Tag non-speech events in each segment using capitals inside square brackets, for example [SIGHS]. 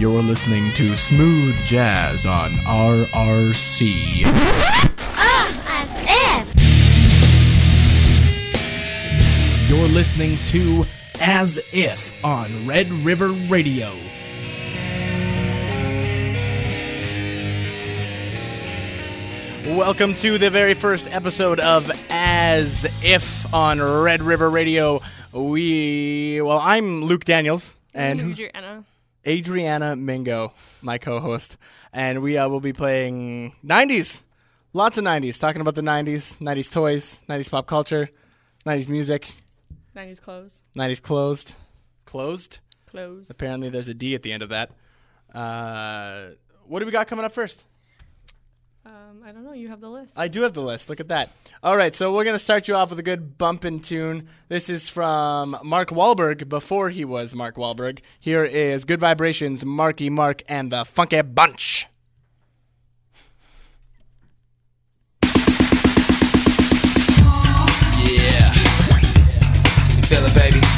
You're listening to Smooth Jazz on RRC. Ah, as if. You're listening to As If on Red River Radio. Welcome to the very first episode of As If on Red River Radio. We, well, I'm Luke Daniels and who- Adriana. Adriana Mingo, my co-host, and we uh, will be playing 90s, lots of 90s, talking about the 90s, 90s toys, 90s pop culture, 90s music, 90s clothes. 90s closed, closed. Clothes. Apparently, there's a D at the end of that. Uh, what do we got coming up first? Um, I don't know. You have the list. I do have the list. Look at that. All right, so we're going to start you off with a good bumpin' tune. This is from Mark Wahlberg before he was Mark Wahlberg. Here is Good Vibrations, Marky Mark, and the Funky Bunch. Yeah. You feel it, baby?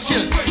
线。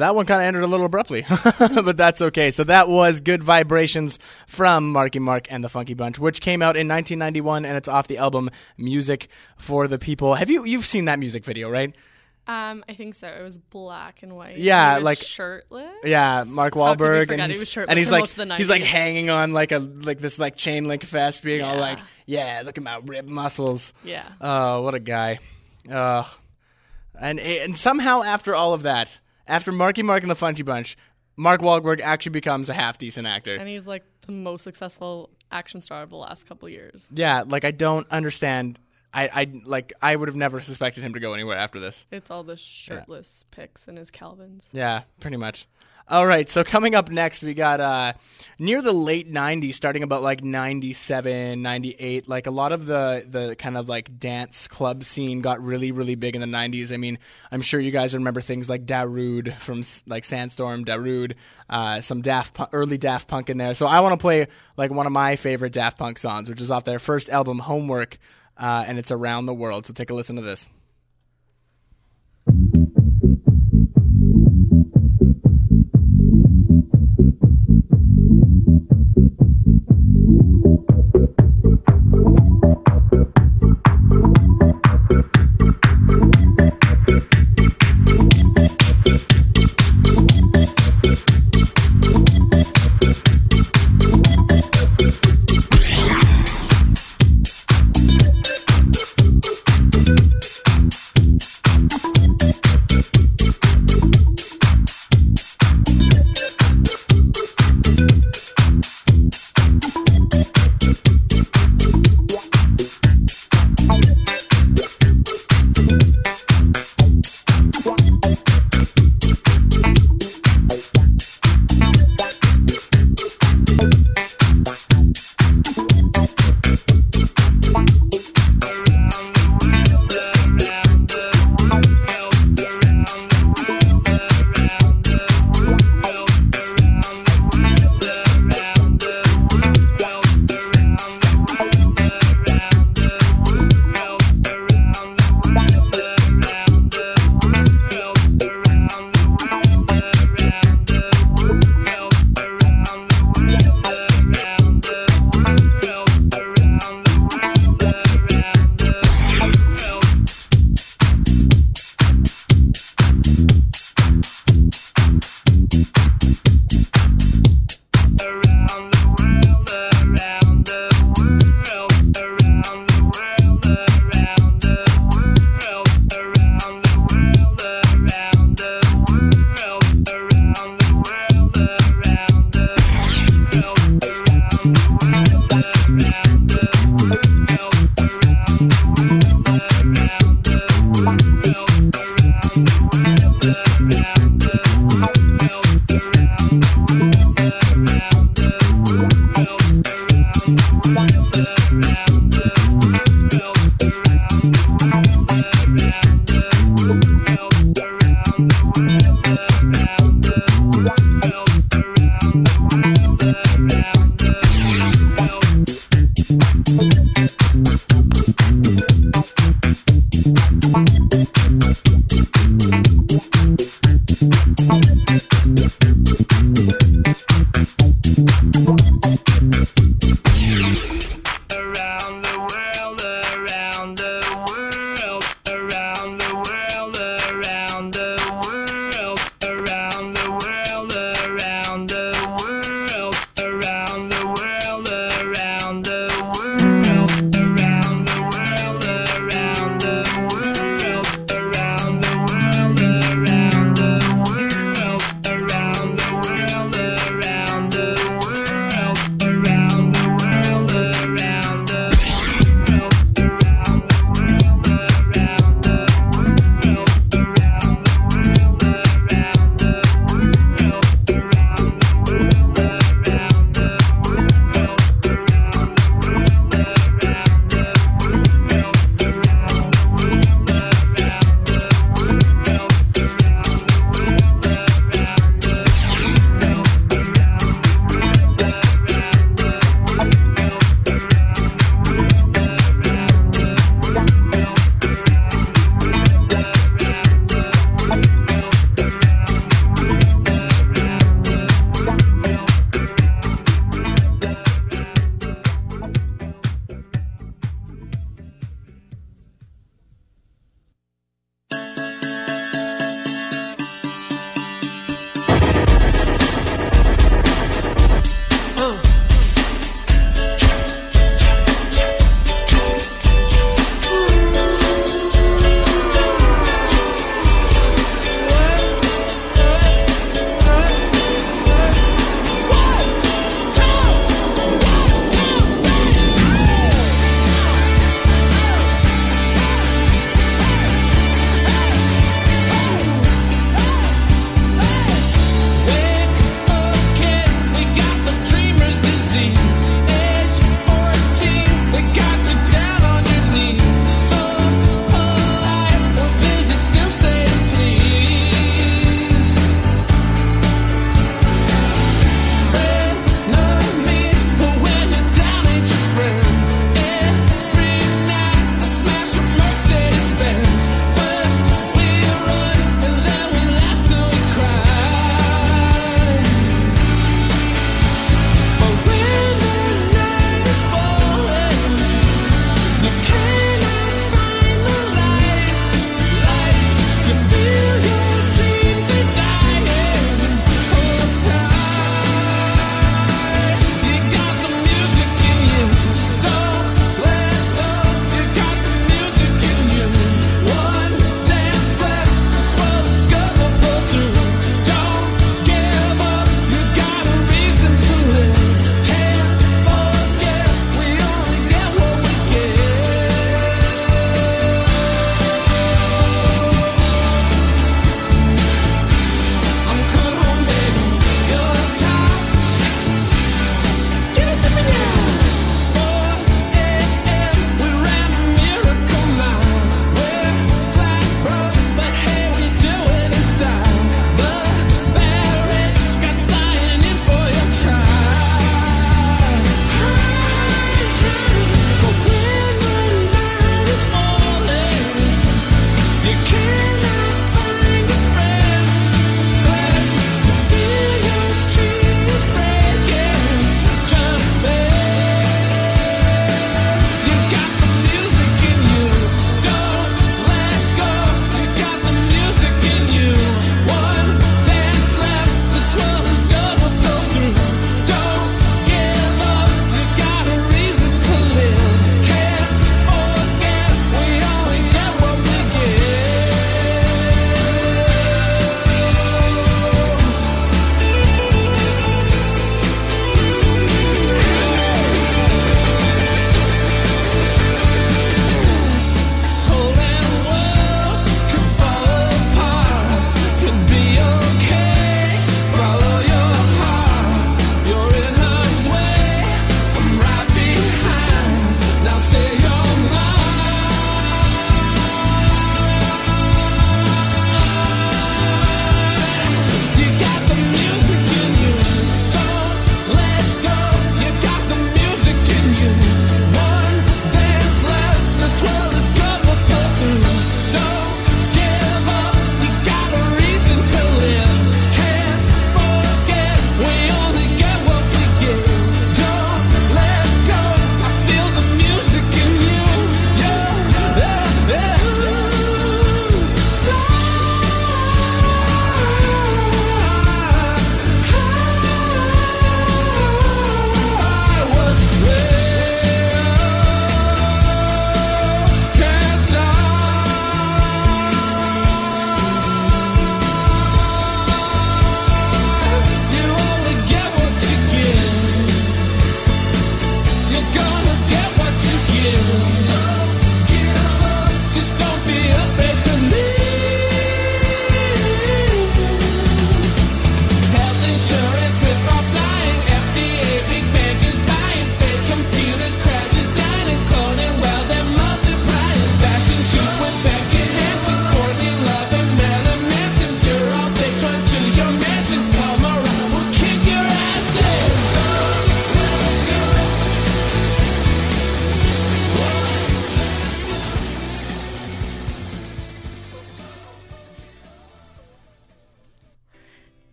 That one kind of ended a little abruptly, [LAUGHS] but that's okay. So that was Good Vibrations from Marky Mark and the Funky Bunch, which came out in 1991, and it's off the album Music for the People. Have you you've seen that music video, right? Um, I think so. It was black and white. Yeah, He like- shirtless. Yeah, Mark How could we Wahlberg, and he he's, shirtless and he's like most of the he's like hanging on like a like this like chain link vest, being all like, yeah, look at my rib muscles. Yeah. Oh, what a guy. Uh, and and somehow after all of that, after Marky Mark and the Funky Bunch, Mark Wahlberg actually becomes a half decent actor. And he's like the most successful action star of the last couple years. Yeah, like I don't understand. I, I like I would have never suspected him to go anywhere after this. It's all the shirtless pics and his Calvins. Yeah, pretty much. All right, so coming up next, we got uh, near the late 90s, starting about like 97, 98, like a lot of the, the kind of like dance club scene got really, really big in the 90s. I mean, I'm sure you guys remember things like Darude from like Sandstorm, Darude, uh, some Daft Punk, early Daft Punk in there. So I want to play like one of my favorite Daft Punk songs, which is off their first album, Homework, uh, and it's Around the World. So take a listen to this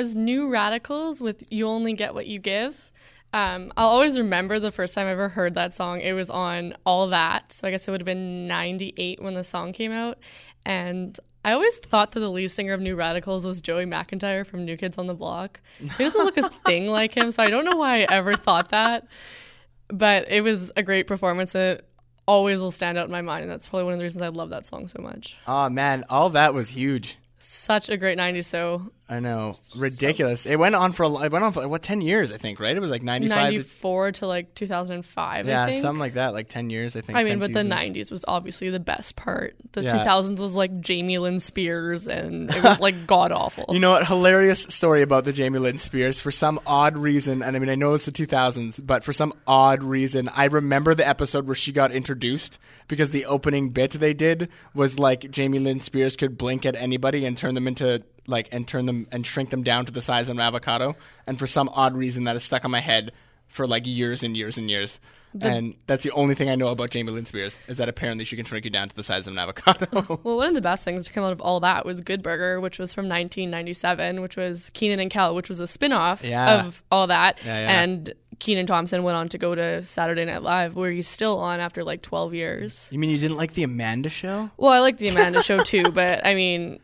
Was New Radicals with You Only Get What You Give. Um, I'll always remember the first time I ever heard that song. It was on All That. So I guess it would have been 98 when the song came out. And I always thought that the lead singer of New Radicals was Joey McIntyre from New Kids on the Block. He doesn't look a [LAUGHS] thing like him, so I don't know why I ever thought that. But it was a great performance. It always will stand out in my mind, and that's probably one of the reasons I love that song so much. Oh man, all that was huge. Such a great 90s show. I know, ridiculous. It went on for a, it went on for what ten years, I think, right? It was like ninety five. 94 to like 2005, I Yeah, think. something like that, like ten years, I think. I mean, but seasons. the 90s was obviously the best part. The Yeah. 2000s was like Jamie Lynn Spears, and it was like [LAUGHS] god awful. You know what? Hilarious story about the Jamie Lynn Spears. For some odd reason, and I mean, I know it's the 2000s, but for some odd reason, I remember the episode where she got introduced because the opening bit they did was like Jamie Lynn Spears could blink at anybody and turn them into like and turn them and shrink them down to the size of an avocado. And for some odd reason, that is stuck on my head for like years and years and years. And that's the only thing I know about Jamie Lynn Spears is that apparently she can shrink you down to the size of an avocado. [LAUGHS] Well, one of the best things to come out of all that was Good Burger, which was from 1997, which was Kenan and Kel, which was a spin off Yeah. of all that. Yeah, yeah. And Kenan Thompson went on to go to Saturday Night Live, where he's still on after like 12 years. you mean you didn't like the Amanda show? Well, I like the Amanda [LAUGHS] show too, but I mean,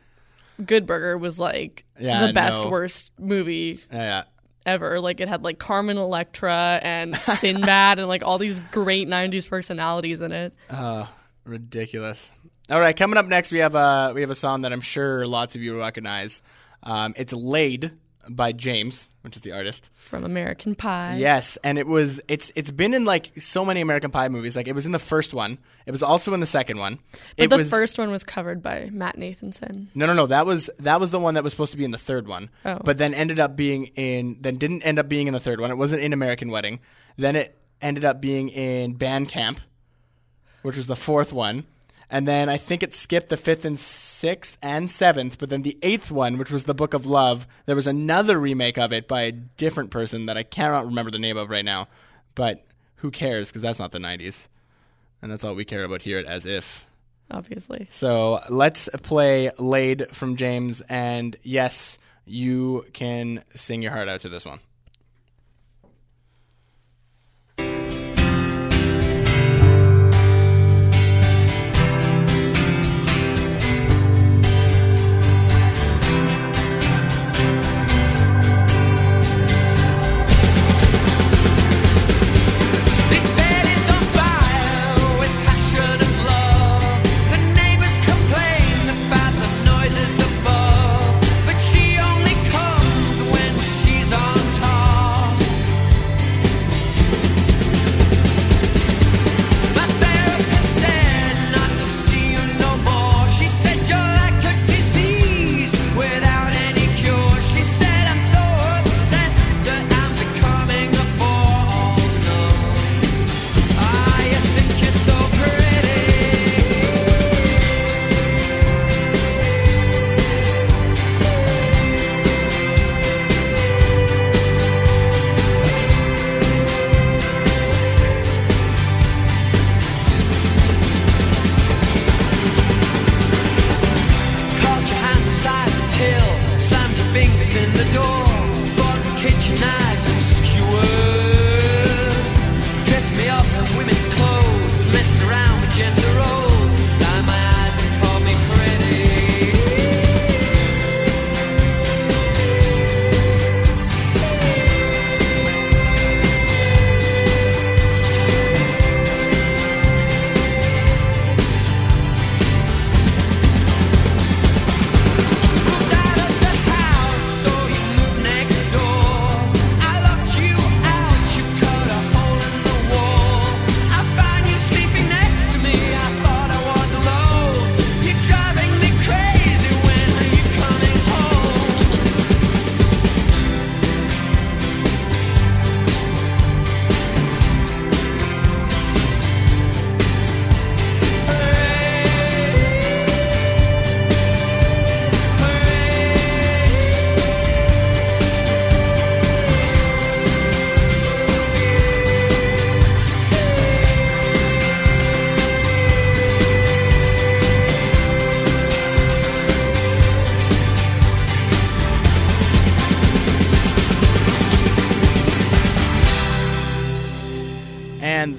Good Burger was like Yeah, the best, no. worst movie Yeah, yeah. Ever. Like it had like Carmen Electra and Sinbad and like all these great 90s personalities in it. Uh, ridiculous. All right, coming up next, we have a we have a song that I'm sure lots of you recognize. Um, it's "Laid" by James, which is the artist. From American Pie. Yes, and it was it's it's been in like so many American Pie movies. Like it was in the first one. It was also in the second one. But it the was first one was covered by Matt Nathanson. no, no, no. That was that was the one that was supposed to be in the third one. Oh. But then ended up being in then didn't end up being in the third one. It wasn't in American Wedding. Then it ended up being in Band Camp, which was the fourth one. And then I think it skipped the fifth and sixth and seventh, but then the eighth one, which was the Book of Love, there was another remake of it by a different person that I cannot remember the name of right now. But who cares? Because that's not the '90s, and that's all we care about here at As If. Obviously. So let's play Laid from James. And yes, you can sing your heart out to this one.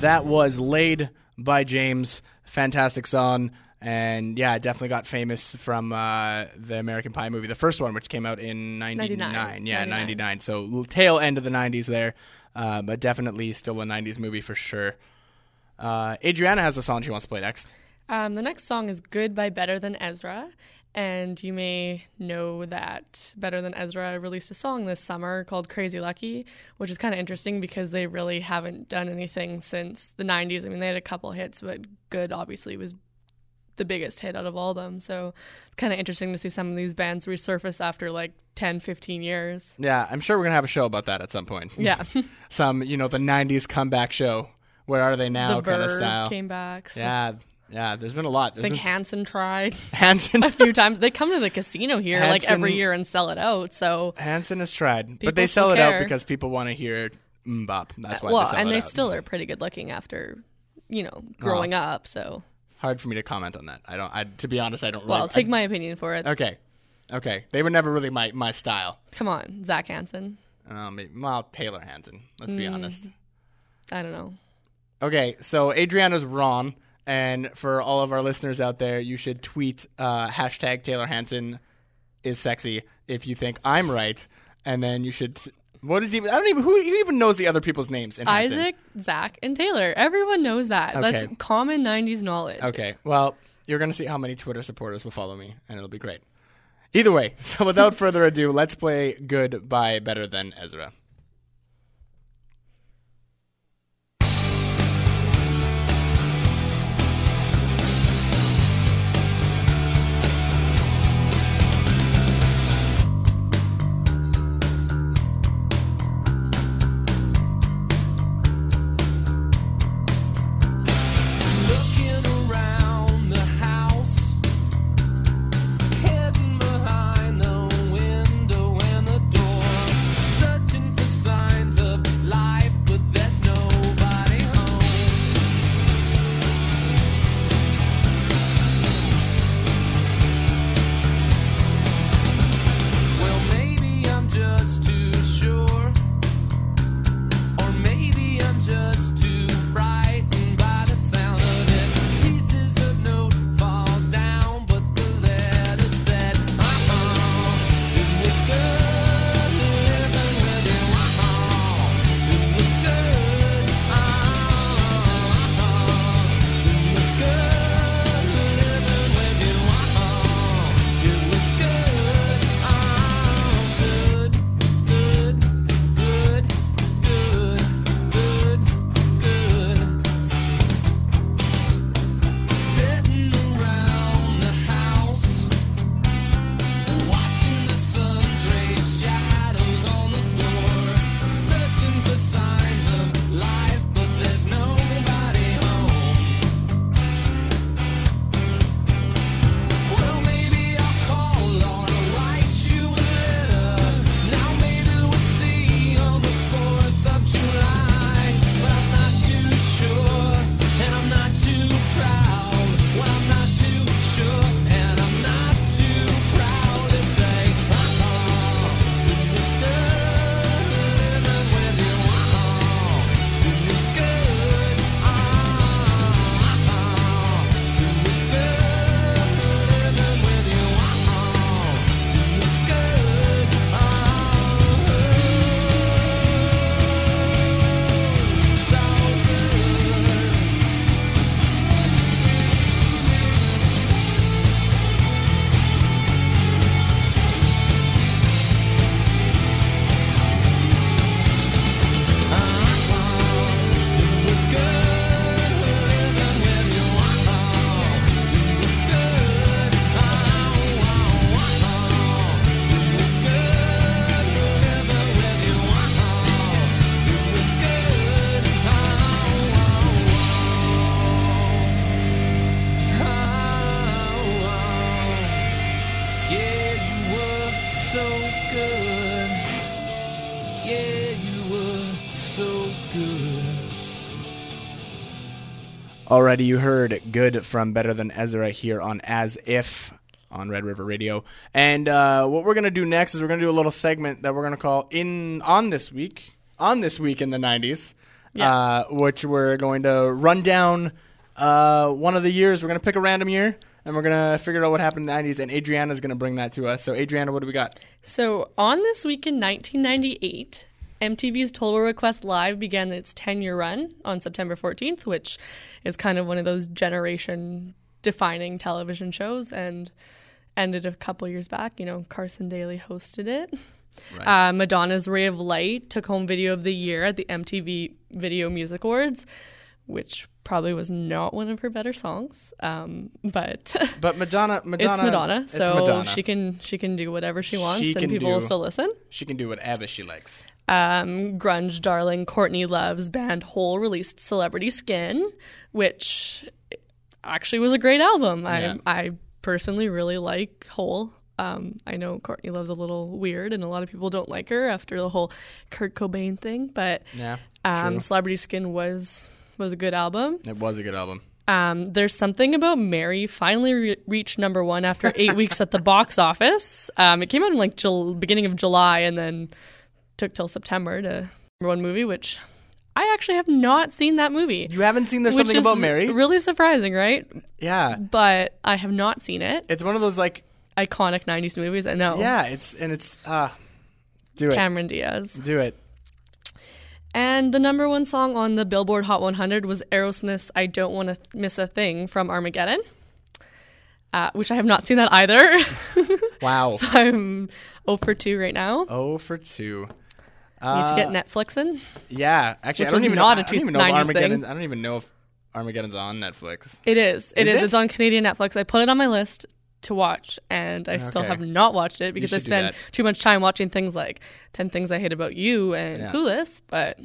That was Laid by James. Fantastic song. And yeah, it definitely got famous from uh, the American Pie movie, the first one, which came out in 99. 99. Yeah, 99. 99. So tail end of the 90s there. Uh, but definitely still a 90s movie for sure. Uh, Adriana has a song she wants to play next. Um, the next song is Good by Better Than Ezra. And you may know that Better Than Ezra released a song this summer called Crazy Lucky, which is kind of interesting because they really haven't done anything since the 90s. I mean, they had a couple hits, but Good obviously was the biggest hit out of all of them. So it's kind of interesting to see some of these bands resurface after like 10, 15 years. Yeah, I'm sure we're going to have a show about that at some point. Yeah. [LAUGHS] Some, you know, the 90s comeback show. Where are they now the kind of style. came back. So Yeah, yeah, there's been a lot. I think Hanson tried [LAUGHS] Hanson. [LAUGHS] a few times. They come to the casino here like every year and sell it out. So Hanson has tried, but they sell it out because people want to hear MMMBop. That's why well, they sell and it they out. still are pretty good looking after, you know, growing up. So, Hard for me to comment on that. I don't. I, to be honest, I don't. Really, well, take I- my opinion for it. Okay, okay. They were never really my my style. Come on, Zac Hanson. Um, well, Taylor Hanson. Let's be honest. I don't know. Okay, so Adriana's wrong, and for all of our listeners out there, you should tweet uh, hashtag Taylor Hanson is sexy if you think I'm right, and then you should. What is even? I don't even. Who even knows the other people's names? In Hanson? Isaac, Zac, and Taylor. Everyone knows that. That's common '90s knowledge. Okay, well, you're going to see how many Twitter supporters will follow me, and it'll be great. Either way, [LAUGHS] so without further ado, let's play Good by Better Than Ezra. Already, you heard "Good" from Better Than Ezra here on As If on Red River Radio. And uh, what we're gonna do next is we're gonna do a little segment that we're gonna call "In on This Week." On this week in the '90s, Yeah. uh, which we're going to run down uh, one of the years. We're going to pick a random year, and we're going to figure out what happened in the 90s, and Adriana's going to bring that to us. So, Adriana, what do we got? So, on this week in 1998, MTV's Total Request Live began its 10 year run on September 14th, which is kind of one of those generation defining television shows and ended a couple years back. You know, Carson Daly hosted it. Uh, Madonna's Ray of Light took home Video of the Year at the MTV Video Music Awards, which probably was not one of her better songs. Um, but [LAUGHS] But Madonna, Madonna it's Madonna, it's so Madonna. she can she can do whatever she wants, She and people will still listen. she can do whatever she likes. Um, grunge darling Courtney Love's band Hole released Celebrity Skin, which actually was a great album. Yeah. I I personally really like Hole. Um, I know Courtney Love's a little weird, and a lot of people don't like her after the whole Kurt Cobain thing. But Yeah, um. Celebrity Skin was was a good album. It was a good album. Um, there's something about Mary finally re- reached number one after eight weeks at the box [LAUGHS] office. Um, it came out in like Jul- beginning of July and then took till September to number one movie, which I actually have not seen that movie. You haven't seen There's Something About Mary? Really surprising, right? yeah. But I have not seen it. It's one of those, like, Iconic '90s movies. I know. yeah, it's, and it's, ah, do it. Cameron Diaz. Do it. And the number one song on the Billboard Hot 100 was Aerosmith's I Don't Want to Miss a Thing from Armageddon, uh, which I have not seen that either. [LAUGHS] Wow. I'm 0 for 2 right now. oh for 2. Need to get Uh, Netflix in. Yeah, actually, Which I don't was even not know. a I don't even know 90s if Armageddon. thing. I don't even know if Armageddon's on Netflix. It is. It Is is. it? It's on Canadian Netflix. I put it on my list to watch, and I still Okay. have not watched it because I should do spend that. too much time watching things like 10 Things I Hate About You and Yeah. Clueless, but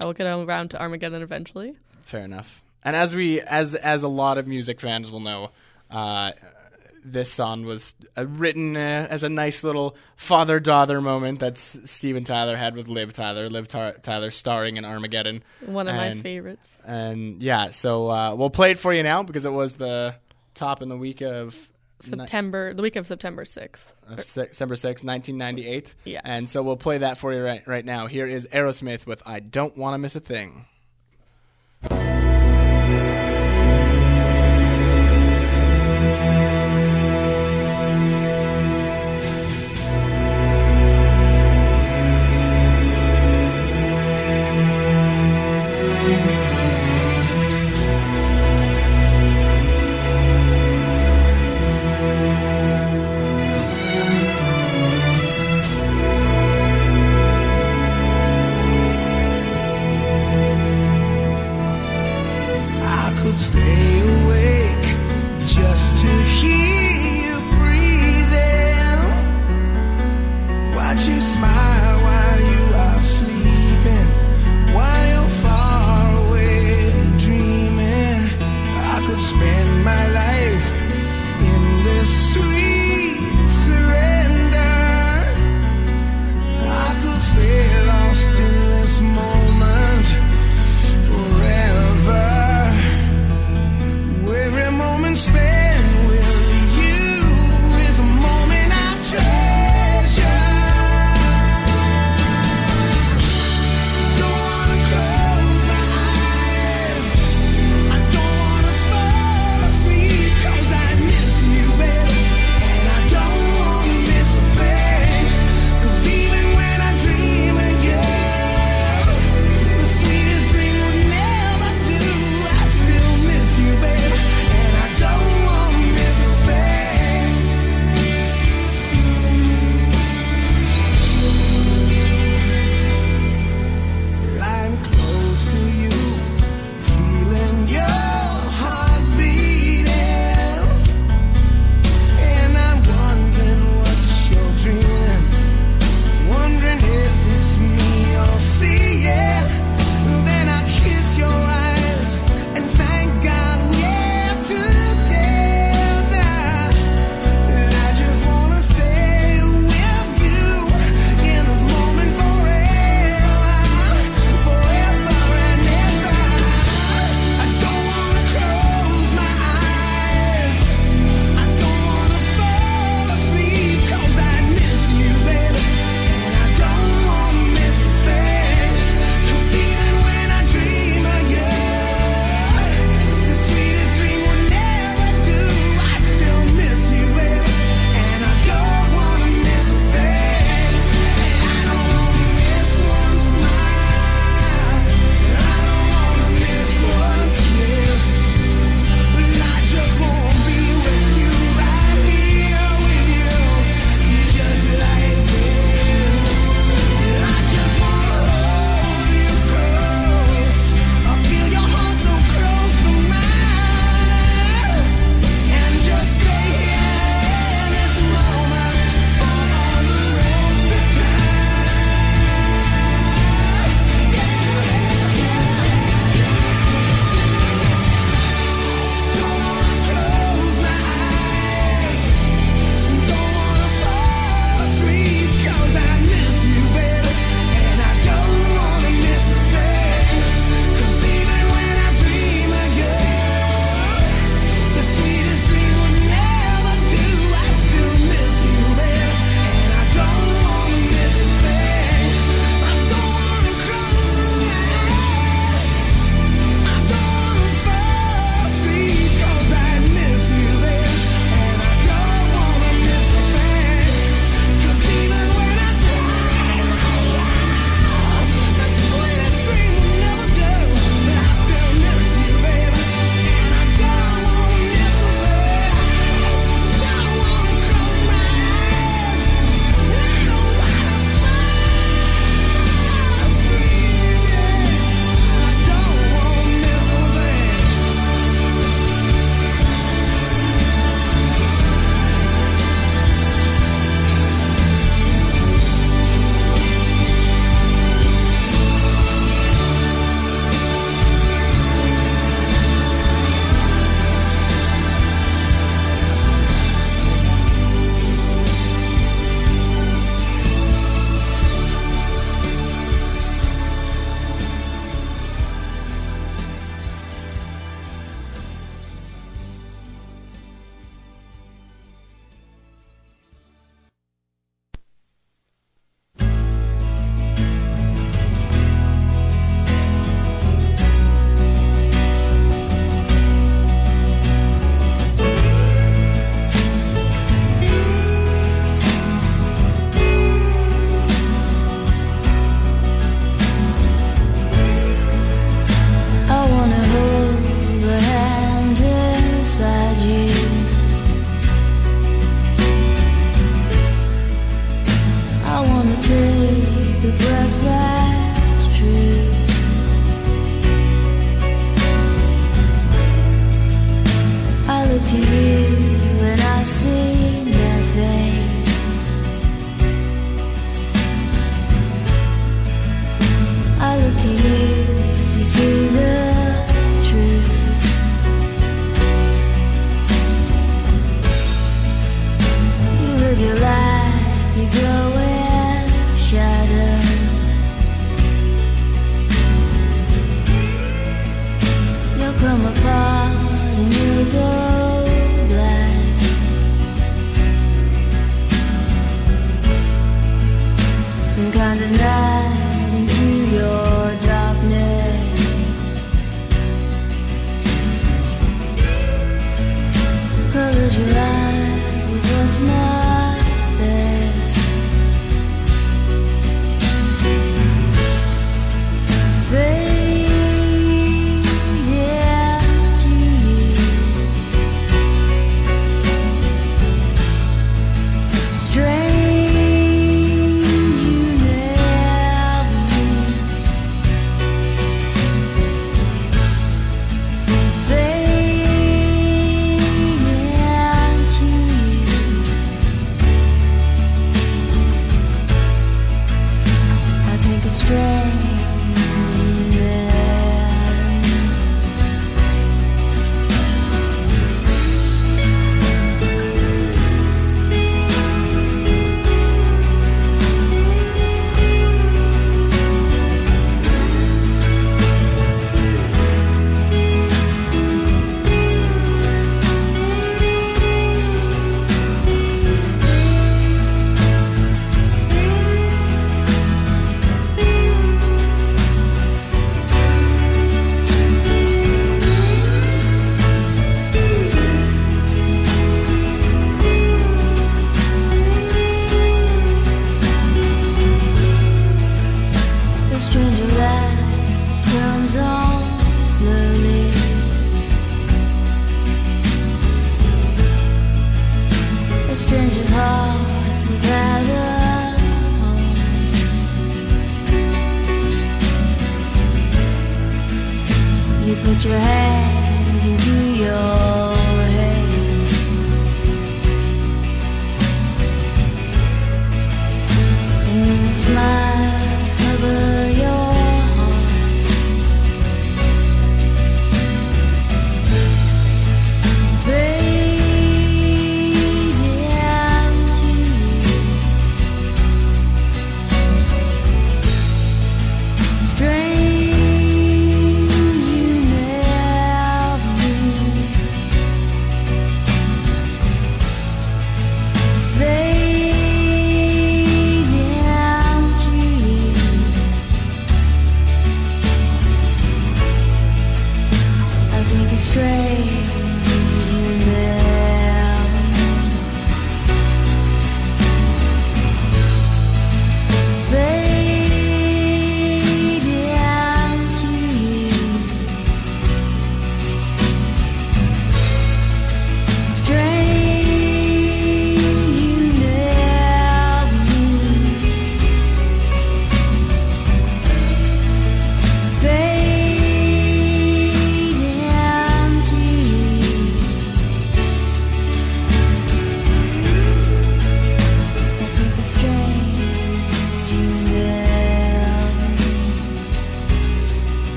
I will get around to Armageddon eventually. Fair enough. And as we, as as a lot of music fans will know, uh, this song was uh, written uh, as a nice little father daughter moment that Steven Tyler had with Liv Tyler. Liv Tar- Tyler starring in Armageddon. One of my favorites. And yeah, so uh, we'll play it for you now because it was the top in the week of ni- September, the week of September 6th. of Se- December 6, 1998. Yeah. And so we'll play that for you right, right now. Here is Aerosmith with I Don't Want to Miss a Thing.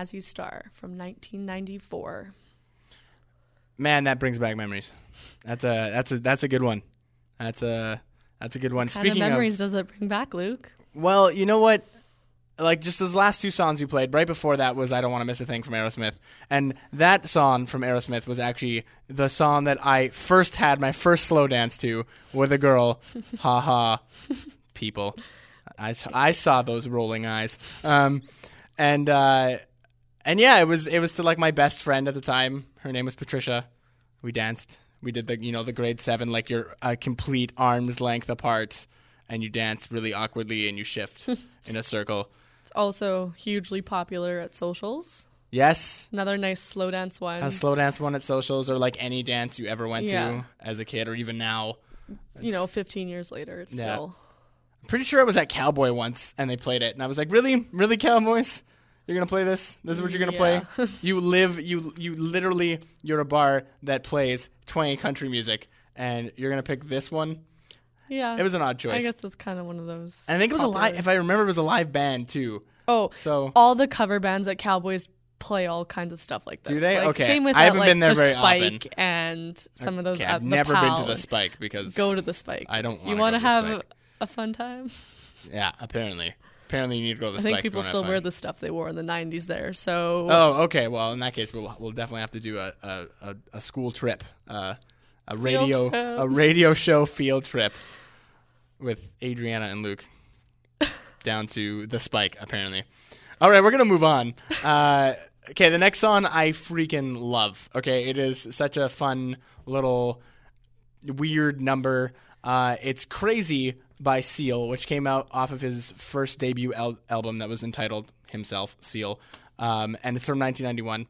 Mazzy Star from 1994. Man, that brings back memories. That's a that's a that's a good one. That's a that's a good one. What kind Speaking of memories of, does it bring back, Luke? well, you know what? Like just those last two songs you played, right before that was "I Don't Want to Miss a Thing" from Aerosmith, and that song from Aerosmith was actually the song that I first had my first slow dance to with a girl. [LAUGHS] ha ha, people. I I saw those rolling eyes. Um, and uh, and yeah, it was it was to like my best friend at the time. Her name was Patricia. We danced. We did the you know the grade seven like you're a complete arm's length apart, and you dance really awkwardly and you shift [LAUGHS] in a circle. It's also hugely popular at socials. Yes, Another nice slow dance one. a slow dance one at socials or like any dance you ever went Yeah. to as a kid or even now. you know, 15 years later, it's Yeah. still. I'm pretty sure I was at Cowboy once and they played it, and I was like, "Really, really, Cowboys? You're gonna play this? This is what you're gonna Yeah. play? [LAUGHS] you live, you you literally, you're a bar that plays twang country music, and you're gonna pick this one? Yeah. It was an odd choice. I guess it's kind of one of those. and I think it was a popular- live. If I remember, it was a live band too. Oh, So all the cover bands at Cowboys play all kinds of stuff like this. Do they? Like, Okay. Same with I that, haven't like, been there the very Spike often. and some of those. okay, I've never been to the Spike because Go to the Spike. I don't You wanna go to to have a fun time? Yeah, apparently, apparently you need to go to the I think people still wear the stuff they wore in the '90s there. So Oh, okay. Well, in that case, we'll we'll definitely have to do a a, a, a school trip, uh, a radio trip. a radio show field trip with Adriana and Luke [LAUGHS] down to the Spike. Apparently. All right, we're gonna move on. Uh, okay, the next song I freaking love. Okay, it is such a fun little weird number. Uh, it's Crazy by Seal, which came out off of his first debut al- album that was entitled himself Seal, um, and it's from 1991.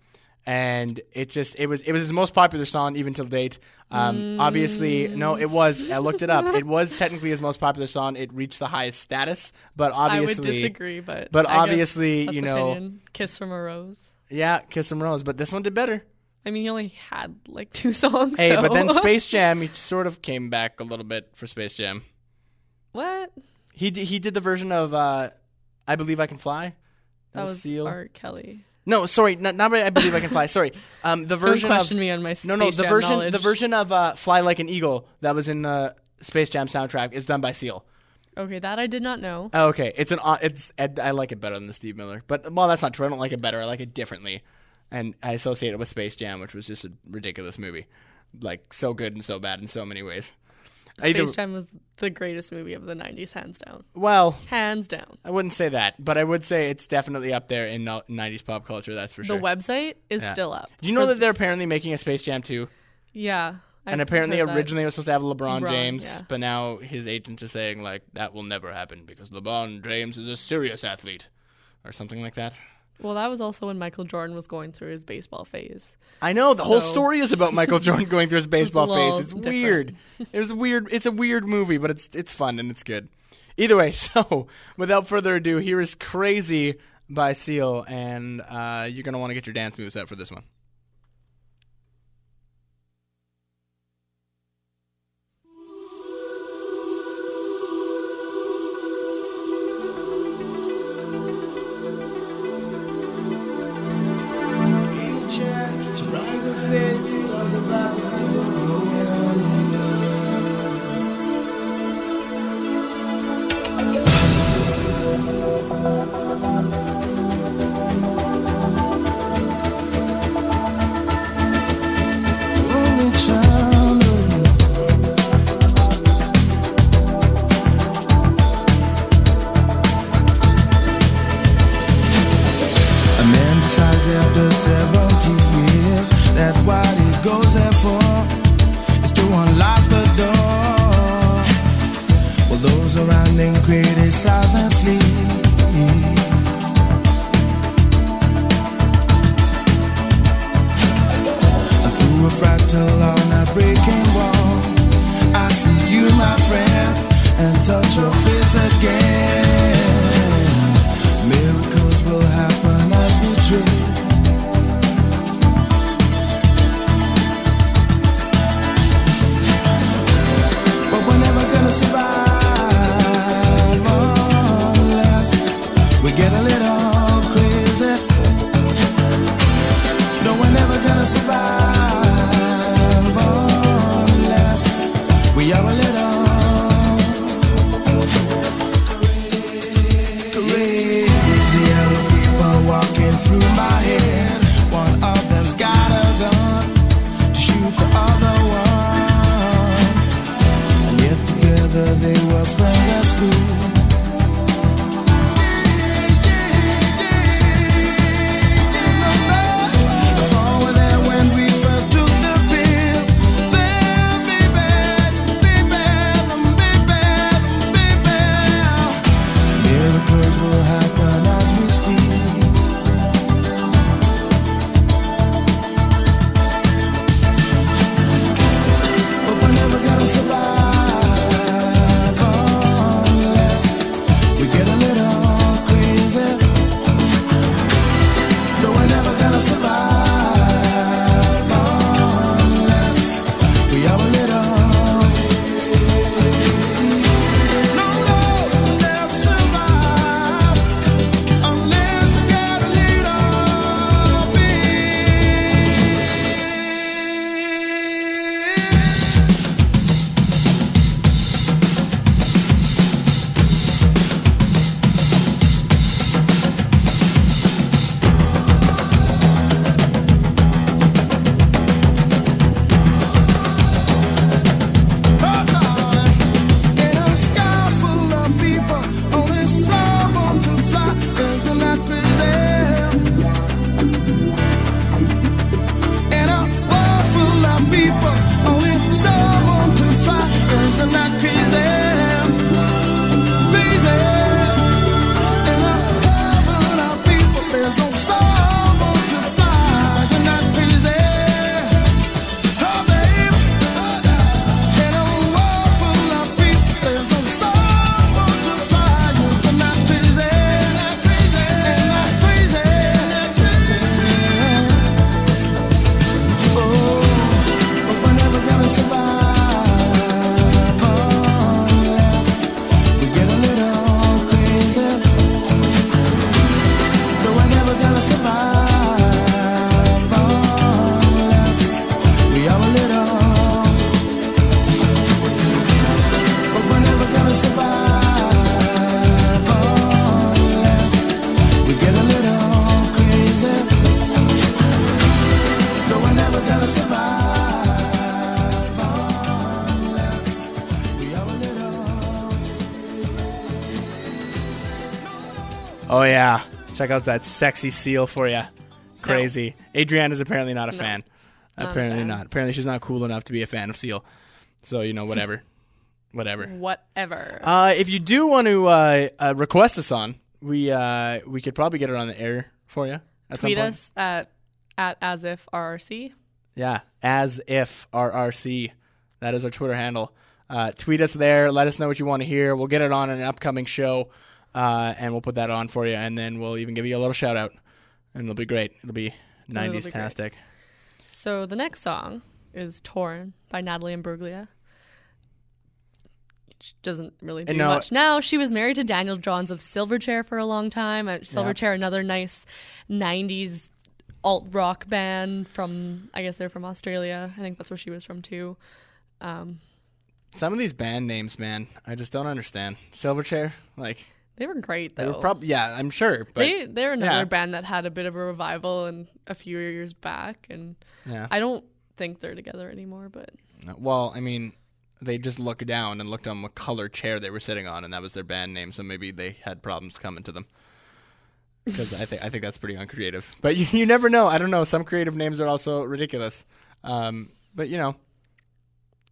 And it just it was it was his most popular song even till date. Um, Obviously, no, it was. I looked it up. It was technically his most popular song. It reached the highest status, but obviously, I would disagree, but but I obviously, you know- opinion. "Kiss from a Rose." yeah, Kiss from a Rose. But this one did better. I mean, he only had like two [LAUGHS] songs. Hey, so- but then Space Jam, he sort of came back a little bit for Space Jam. What? He d- he did the version of uh, "I Believe I Can Fly." That was Seal. R. Kelly. No, sorry, not, not I believe I can fly. [LAUGHS] Sorry, um, the Don't version question of me on my no, no, the version knowledge. the version of uh, "Fly Like an Eagle" that was in the Space Jam soundtrack is done by Seal. Okay, that I did not know. Oh, okay, it's an uh, it's I like it better than the Steve Miller, but well, that's not true. I don't like it better. I like it differently, and I associate it with Space Jam, which was just a ridiculous movie, like so good and so bad in so many ways. Space either- Jam was the greatest movie of the '90s, hands down. Well, Hands down. I wouldn't say that, but I would say it's definitely up there in '90s pop culture. That's for The sure. The website is Yeah. still up. Do you know that they're apparently making a Space Jam 2? Yeah. And I've apparently, heard that. originally it was supposed to have LeBron, LeBron, James, yeah. but now his agent is saying like that will never happen because LeBron James is a serious athlete, or something like that. Well, that was also when Michael Jordan was going through his baseball phase. I know the whole story is about Michael [LAUGHS] Jordan going through his baseball phase. It's different. weird. It was weird. It's a weird movie, but it's it's fun and it's good. Either way, [LAUGHS] so without further ado, here is "Crazy" by Seal, and uh, you're gonna want to get your dance moves out for this one. Oh yeah, check out that sexy seal for you. Crazy. Adriana is apparently not a fan. Not a apparently fan. not. Apparently she's not cool enough to be a fan of seal. So you know, whatever, [LAUGHS] whatever. Whatever. Uh, if you do want to uh, uh, request a song, we uh, we could probably get it on the air for you. At Tweet us at at as if RRC. Yeah, as if RRC. That is our Twitter handle. Uh, tweet us there. Let us know what you want to hear. We'll get it on an upcoming show, uh, and we'll put that on for you. And then we'll even give you a little shout out, and it'll be great. It'll be nineties tastic. So the next song is "Torn" by Natalie Imbruglia. She doesn't really do much now. She was married to Daniel Johns of Silverchair for a long time. Uh, Silverchair, another nice '90s alt rock band from, I guess they're from Australia. I think that's where she was from too. Um, Some of these band names, man, I just don't understand. Silverchair, like they were great they though. were probably yeah, I'm sure, but they they're another yeah. band that had a bit of a revival and a few years back, and yeah. I don't think they're together anymore. But Well, I mean, they just looked down and looked on what color chair they were sitting on, and that was their band name. So maybe they had problems coming to them. Because I think I think that's pretty uncreative. But [LAUGHS] you, you never know. I don't know. Some creative names are also ridiculous. Um, but you know,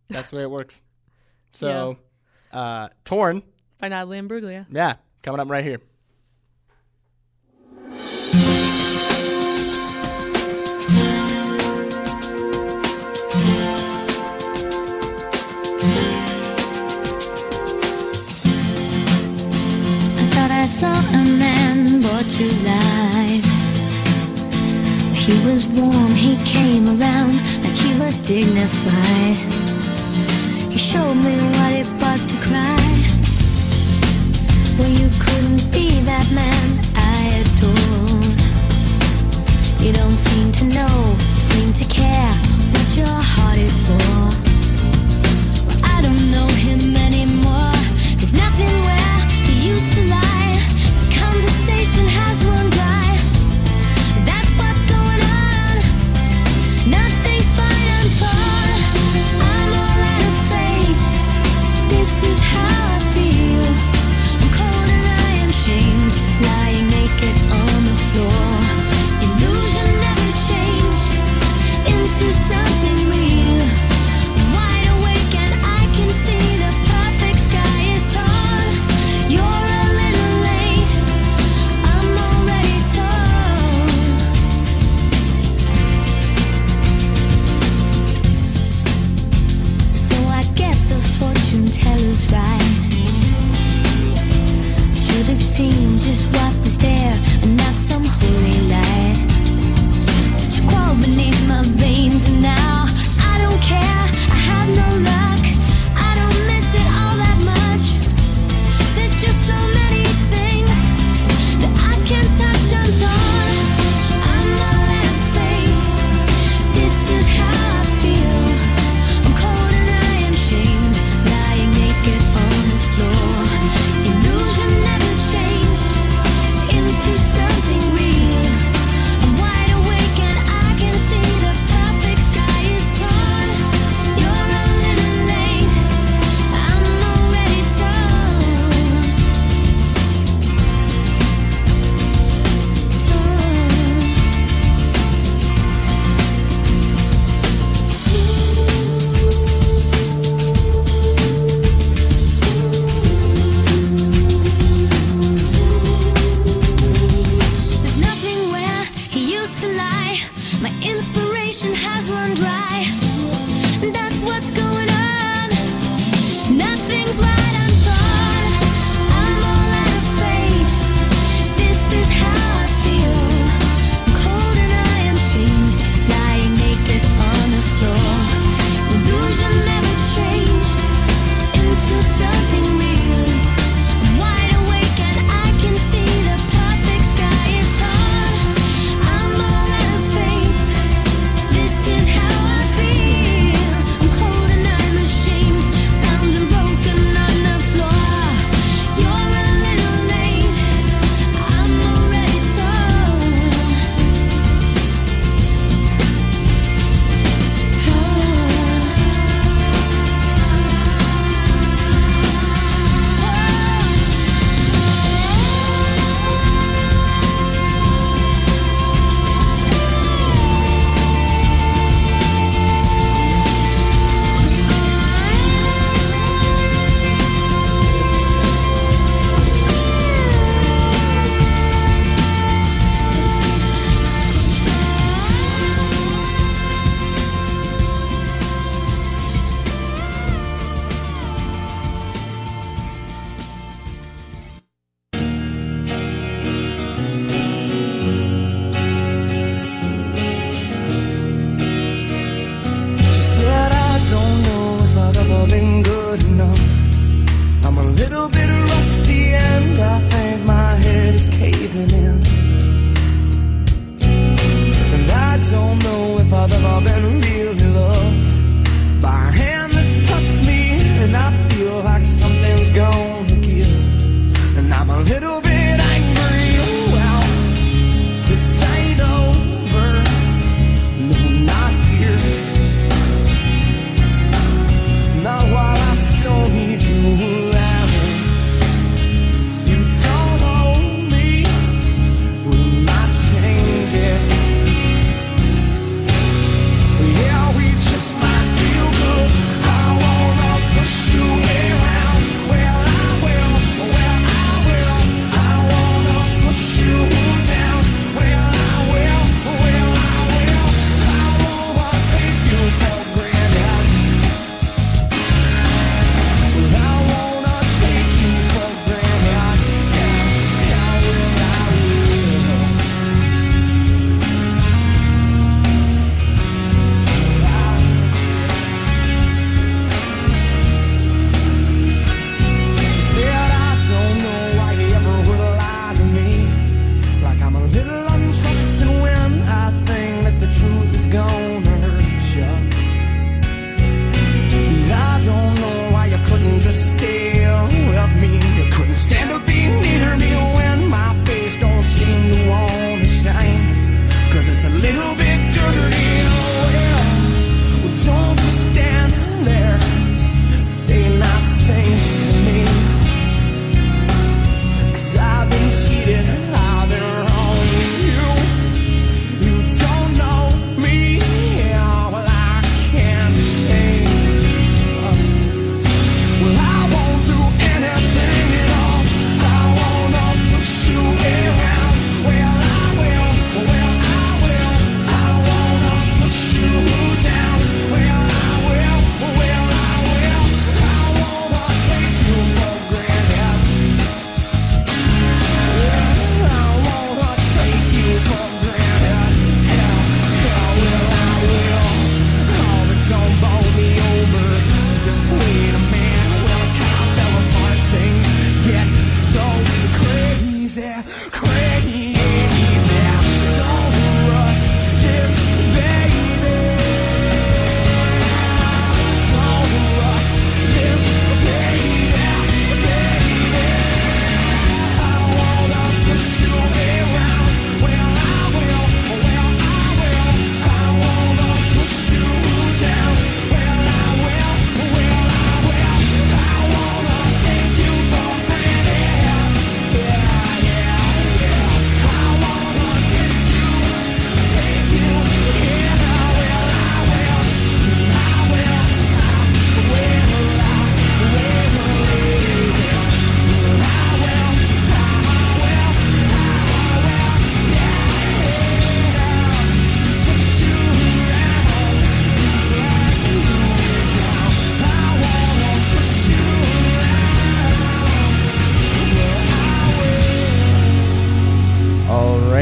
that's the way it works. So, [LAUGHS] uh, torn, by Natalie Imbruglia. yeah, coming up right here. I thought I saw a man brought to life. He was warm, he came around like he was dignified.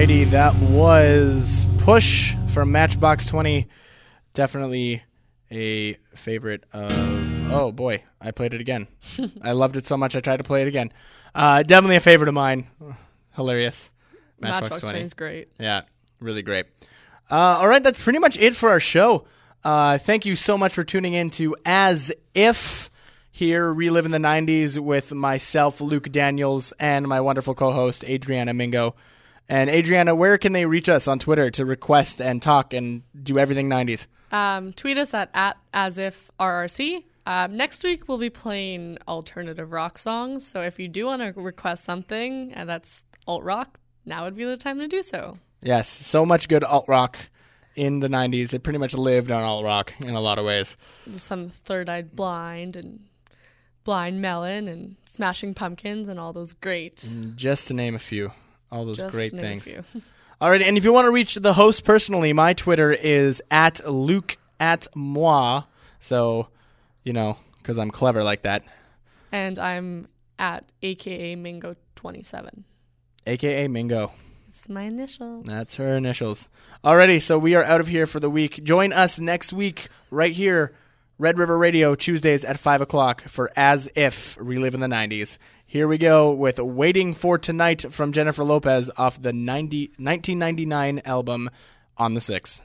That was Push from Matchbox 20. Definitely a favorite of. Oh boy, I played it again. [LAUGHS] I loved it so much I tried to play it again. Uh, definitely a favorite of mine. [SIGHS] Hilarious. Matchbox, Matchbox 20. 20 is great. Yeah, really great. Uh, all right, that's pretty much it for our show. Uh, thank you so much for tuning in to As If here, reliving the 90s with myself, Luke Daniels, and my wonderful co host, Adriana Mingo. And Adriana, where can they reach us on Twitter to request and talk and do everything 90s? Um, tweet us at, at as if RRC. Um, next week we'll be playing alternative rock songs. So if you do want to request something and that's alt rock, now would be the time to do so. Yes, so much good alt rock in the 90s. It pretty much lived on alt rock in a lot of ways. Some Third Eyed Blind and Blind Melon and Smashing Pumpkins and all those great. Just to name a few. All those Just great to name a things. [LAUGHS] All right, and if you want to reach the host personally, my Twitter is at Luke at moi. So, you know, because I'm clever like that, and I'm at AKA Mingo 27. aka Mingo. It's my initials. That's her initials. Alrighty, so we are out of here for the week. Join us next week right here, Red River Radio, Tuesdays at 5 o'clock for As If Reliving the 90s. Here we go with Waiting for Tonight from Jennifer Lopez off the 90, 1999 album On the Six.